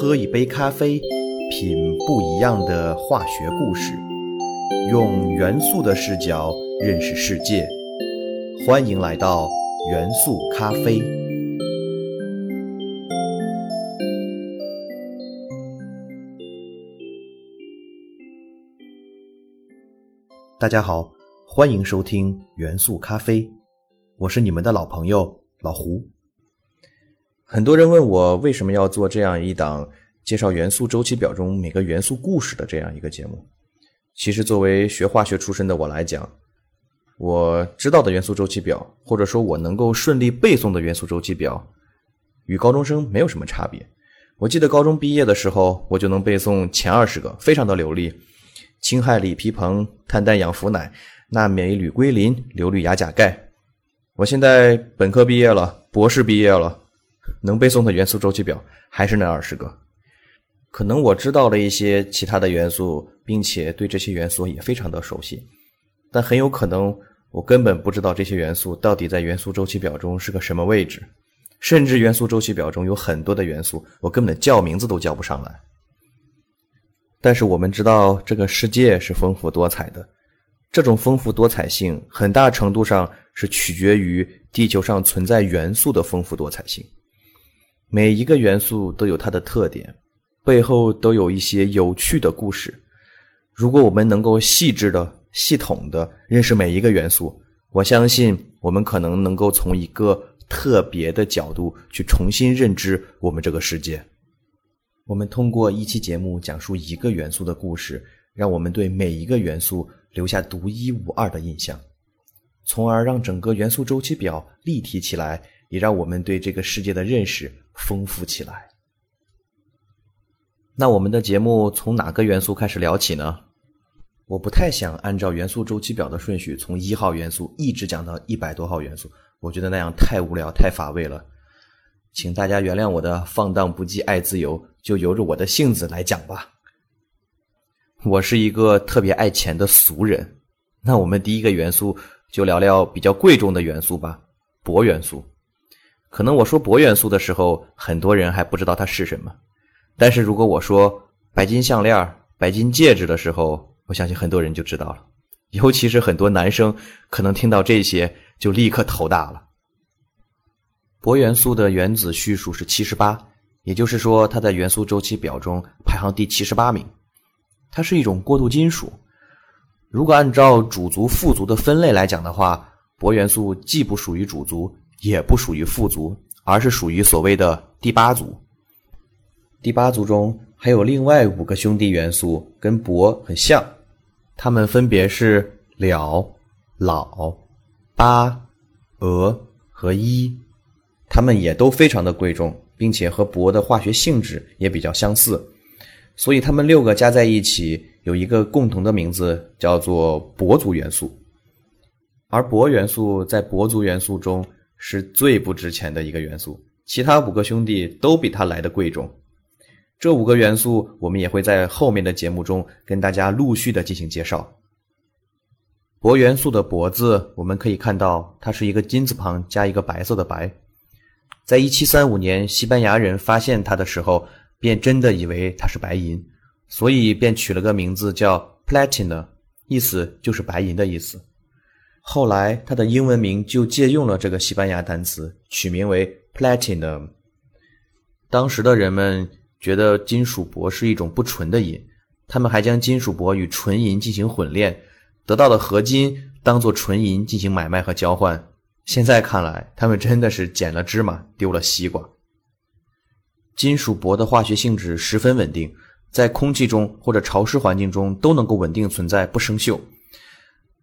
喝一杯咖啡，品不一样的化学故事，用元素的视角认识世界。欢迎来到元素咖啡。大家好，欢迎收听元素咖啡，我是你们的老朋友老胡。很多人问我为什么要做这样一档介绍元素周期表中每个元素故事的这样一个节目？其实，作为学化学出身的我来讲，我知道的元素周期表，或者说我能够顺利背诵的元素周期表，与高中生没有什么差别。我记得高中毕业的时候，我就能背诵前二十个，非常的流利：氢氦锂铍硼碳氮氧氟氖钠镁铝硅磷硫氯氩钾钙。我现在本科毕业了，博士毕业了。能背诵的元素周期表还是那二十个，可能我知道了一些其他的元素，并且对这些元素也非常的熟悉，但很有可能我根本不知道这些元素到底在元素周期表中是个什么位置，甚至元素周期表中有很多的元素，我根本叫名字都叫不上来。但是我们知道，这个世界是丰富多彩的，这种丰富多彩性很大程度上是取决于地球上存在元素的丰富多彩性。每一个元素都有它的特点，背后都有一些有趣的故事。如果我们能够细致的、系统的认识每一个元素，我相信我们可能能够从一个特别的角度去重新认知我们这个世界。我们通过一期节目讲述一个元素的故事，让我们对每一个元素留下独一无二的印象，从而让整个元素周期表立体起来，也让我们对这个世界的认识。丰富起来。那我们的节目从哪个元素开始聊起呢？我不太想按照元素周期表的顺序，从一号元素一直讲到一百多号元素，我觉得那样太无聊、太乏味了。请大家原谅我的放荡不羁、爱自由，就由着我的性子来讲吧。我是一个特别爱钱的俗人，那我们第一个元素就聊聊比较贵重的元素吧——铂元素。可能我说铂元素的时候，很多人还不知道它是什么。但是如果我说白金项链、白金戒指的时候，我相信很多人就知道了。尤其是很多男生，可能听到这些就立刻头大了。铂元素的原子序数是七十八，也就是说它在元素周期表中排行第七十八名。它是一种过渡金属。如果按照主族、副族的分类来讲的话，铂元素既不属于主族。也不属于富族，而是属于所谓的第八族。第八族中还有另外五个兄弟元素，跟铂很像，它们分别是了、铼、钯、俄和铱，它们也都非常的贵重，并且和铂的化学性质也比较相似，所以它们六个加在一起有一个共同的名字，叫做铂族元素。而铂元素在铂族元素中。是最不值钱的一个元素，其他五个兄弟都比它来的贵重。这五个元素，我们也会在后面的节目中跟大家陆续的进行介绍。铂元素的“铂”字，我们可以看到它是一个金字旁加一个白色的“白”。在一七三五年，西班牙人发现它的时候，便真的以为它是白银，所以便取了个名字叫 “platina”，意思就是白银的意思。后来，它的英文名就借用了这个西班牙单词，取名为 platinum。当时的人们觉得金属铂是一种不纯的银，他们还将金属铂与纯银进行混炼，得到的合金当做纯银进行买卖和交换。现在看来，他们真的是捡了芝麻丢了西瓜。金属铂的化学性质十分稳定，在空气中或者潮湿环境中都能够稳定存在，不生锈。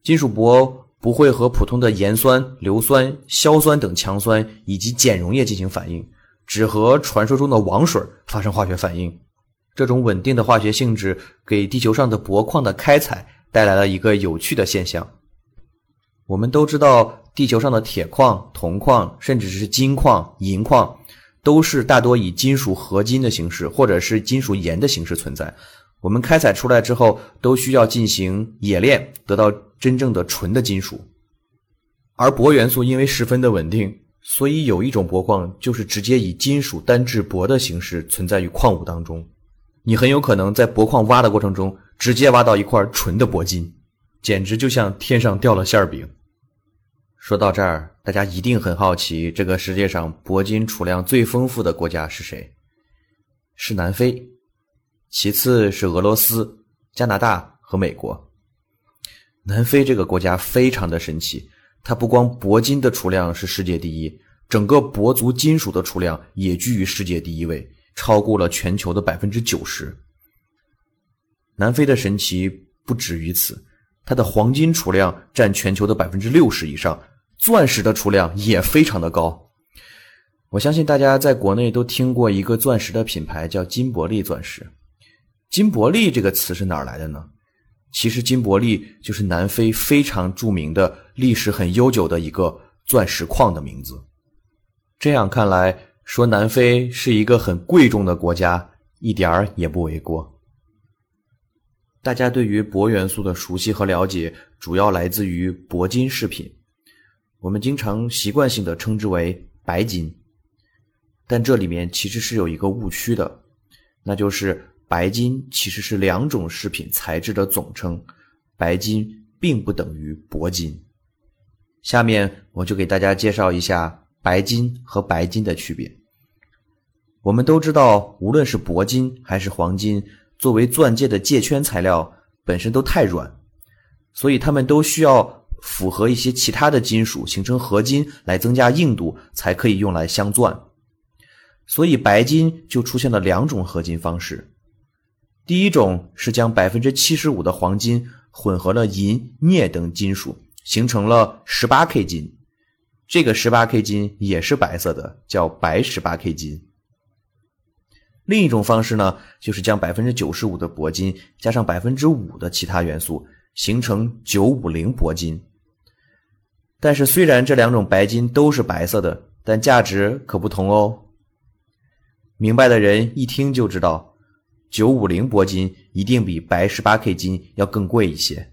金属铂。不会和普通的盐酸、硫酸、硝酸等强酸以及碱溶液进行反应，只和传说中的王水发生化学反应。这种稳定的化学性质给地球上的铂矿的开采带来了一个有趣的现象。我们都知道，地球上的铁矿、铜矿，甚至是金矿、银矿，都是大多以金属合金的形式，或者是金属盐的形式存在。我们开采出来之后，都需要进行冶炼，得到真正的纯的金属。而铂元素因为十分的稳定，所以有一种铂矿就是直接以金属单质铂的形式存在于矿物当中，你很有可能在铂矿挖的过程中直接挖到一块纯的铂金，简直就像天上掉了馅饼。说到这儿，大家一定很好奇，这个世界上铂金储量最丰富的国家是谁？是南非，其次是俄罗斯、加拿大和美国。南非这个国家非常的神奇。它不光铂金的储量是世界第一，整个铂族金属的储量也居于世界第一位，超过了全球的百分之九十。南非的神奇不止于此，它的黄金储量占全球的百分之六十以上，钻石的储量也非常的高。我相信大家在国内都听过一个钻石的品牌叫金伯利钻石。金伯利这个词是哪儿来的呢？其实金伯利就是南非非常著名的、历史很悠久的一个钻石矿的名字。这样看来，说南非是一个很贵重的国家，一点儿也不为过。大家对于铂元素的熟悉和了解，主要来自于铂金饰品，我们经常习惯性的称之为白金，但这里面其实是有一个误区的，那就是。白金其实是两种饰品材质的总称，白金并不等于铂金。下面我就给大家介绍一下白金和白金的区别。我们都知道，无论是铂金还是黄金，作为钻戒的戒圈材料，本身都太软，所以它们都需要符合一些其他的金属形成合金来增加硬度，才可以用来镶钻。所以白金就出现了两种合金方式。第一种是将百分之七十五的黄金混合了银、镍等金属，形成了十八 K 金。这个十八 K 金也是白色的，叫白十八 K 金。另一种方式呢，就是将百分之九十五的铂金加上百分之五的其他元素，形成九五零铂金。但是，虽然这两种白金都是白色的，但价值可不同哦。明白的人一听就知道。九五零铂金一定比白十八 K 金要更贵一些。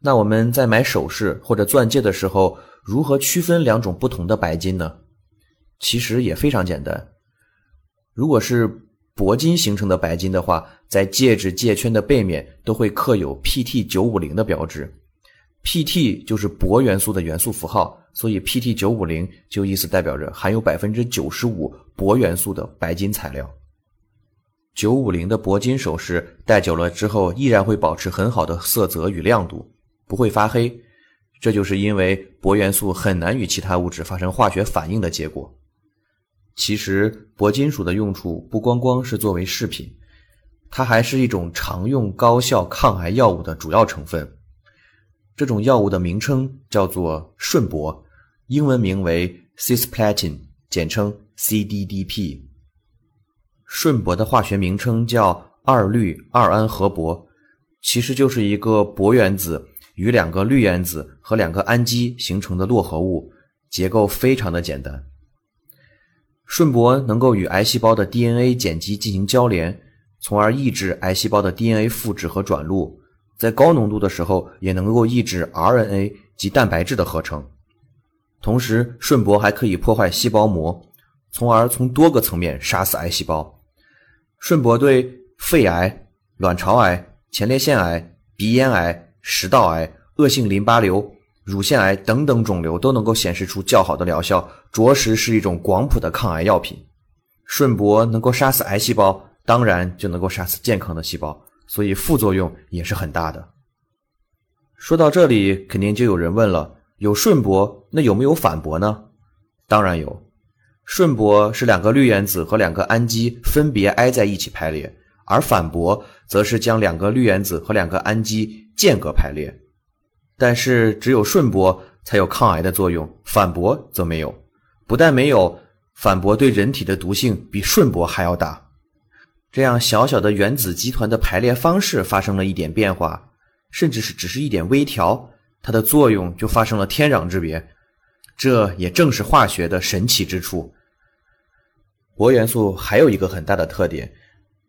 那我们在买首饰或者钻戒的时候，如何区分两种不同的白金呢？其实也非常简单。如果是铂金形成的白金的话，在戒指戒圈的背面都会刻有 PT 九五零的标志。PT 就是铂元素的元素符号，所以 PT 九五零就意思代表着含有百分之九十五铂元素的白金材料。九五零的铂金首饰戴久了之后，依然会保持很好的色泽与亮度，不会发黑。这就是因为铂元素很难与其他物质发生化学反应的结果。其实，铂金属的用处不光光是作为饰品，它还是一种常用高效抗癌药物的主要成分。这种药物的名称叫做顺铂，英文名为 cisplatin，简称 CDDP。顺铂的化学名称叫二氯二胺合铂，其实就是一个铂原子与两个氯原子和两个氨基形成的络合物，结构非常的简单。顺铂能够与癌细胞的 DNA 碱基进行交联，从而抑制癌细胞的 DNA 复制和转录，在高浓度的时候也能够抑制 RNA 及蛋白质的合成。同时，顺铂还可以破坏细胞膜，从而从多个层面杀死癌细胞。顺铂对肺癌、卵巢癌、前列腺癌、鼻咽癌、食道癌、恶性淋巴瘤、乳腺癌等等肿瘤都能够显示出较好的疗效，着实是一种广谱的抗癌药品。顺铂能够杀死癌细胞，当然就能够杀死健康的细胞，所以副作用也是很大的。说到这里，肯定就有人问了：有顺铂，那有没有反铂呢？当然有。顺铂是两个氯原子和两个氨基分别挨在一起排列，而反铂则是将两个氯原子和两个氨基间隔排列。但是只有顺铂才有抗癌的作用，反铂则没有。不但没有，反铂对人体的毒性比顺铂还要大。这样小小的原子集团的排列方式发生了一点变化，甚至是只是一点微调，它的作用就发生了天壤之别。这也正是化学的神奇之处。铂元素还有一个很大的特点，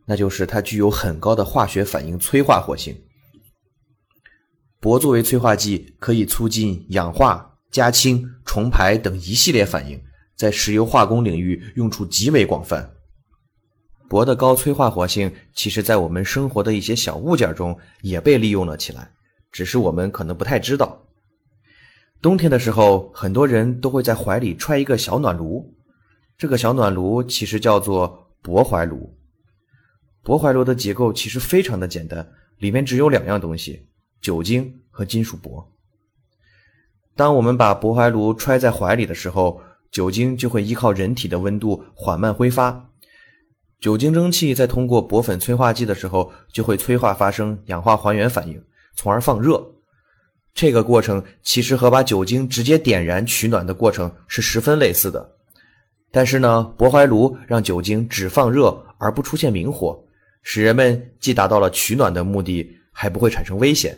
那就是它具有很高的化学反应催化活性。铂作为催化剂，可以促进氧化、加氢、重排等一系列反应，在石油化工领域用处极为广泛。铂的高催化活性，其实在我们生活的一些小物件中也被利用了起来，只是我们可能不太知道。冬天的时候，很多人都会在怀里揣一个小暖炉，这个小暖炉其实叫做薄怀炉。薄怀炉的结构其实非常的简单，里面只有两样东西：酒精和金属铂。当我们把薄怀炉揣在怀里的时候，酒精就会依靠人体的温度缓慢挥发。酒精蒸汽在通过铂粉催化剂的时候，就会催化发生氧化还原反应，从而放热。这个过程其实和把酒精直接点燃取暖的过程是十分类似的。但是呢，薄怀炉让酒精只放热而不出现明火，使人们既达到了取暖的目的，还不会产生危险，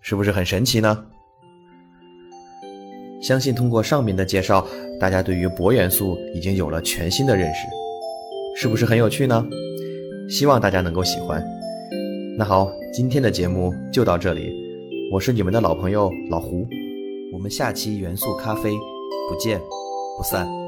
是不是很神奇呢？相信通过上面的介绍，大家对于铂元素已经有了全新的认识。是不是很有趣呢？希望大家能够喜欢。那好，今天的节目就到这里，我是你们的老朋友老胡，我们下期元素咖啡不见不散。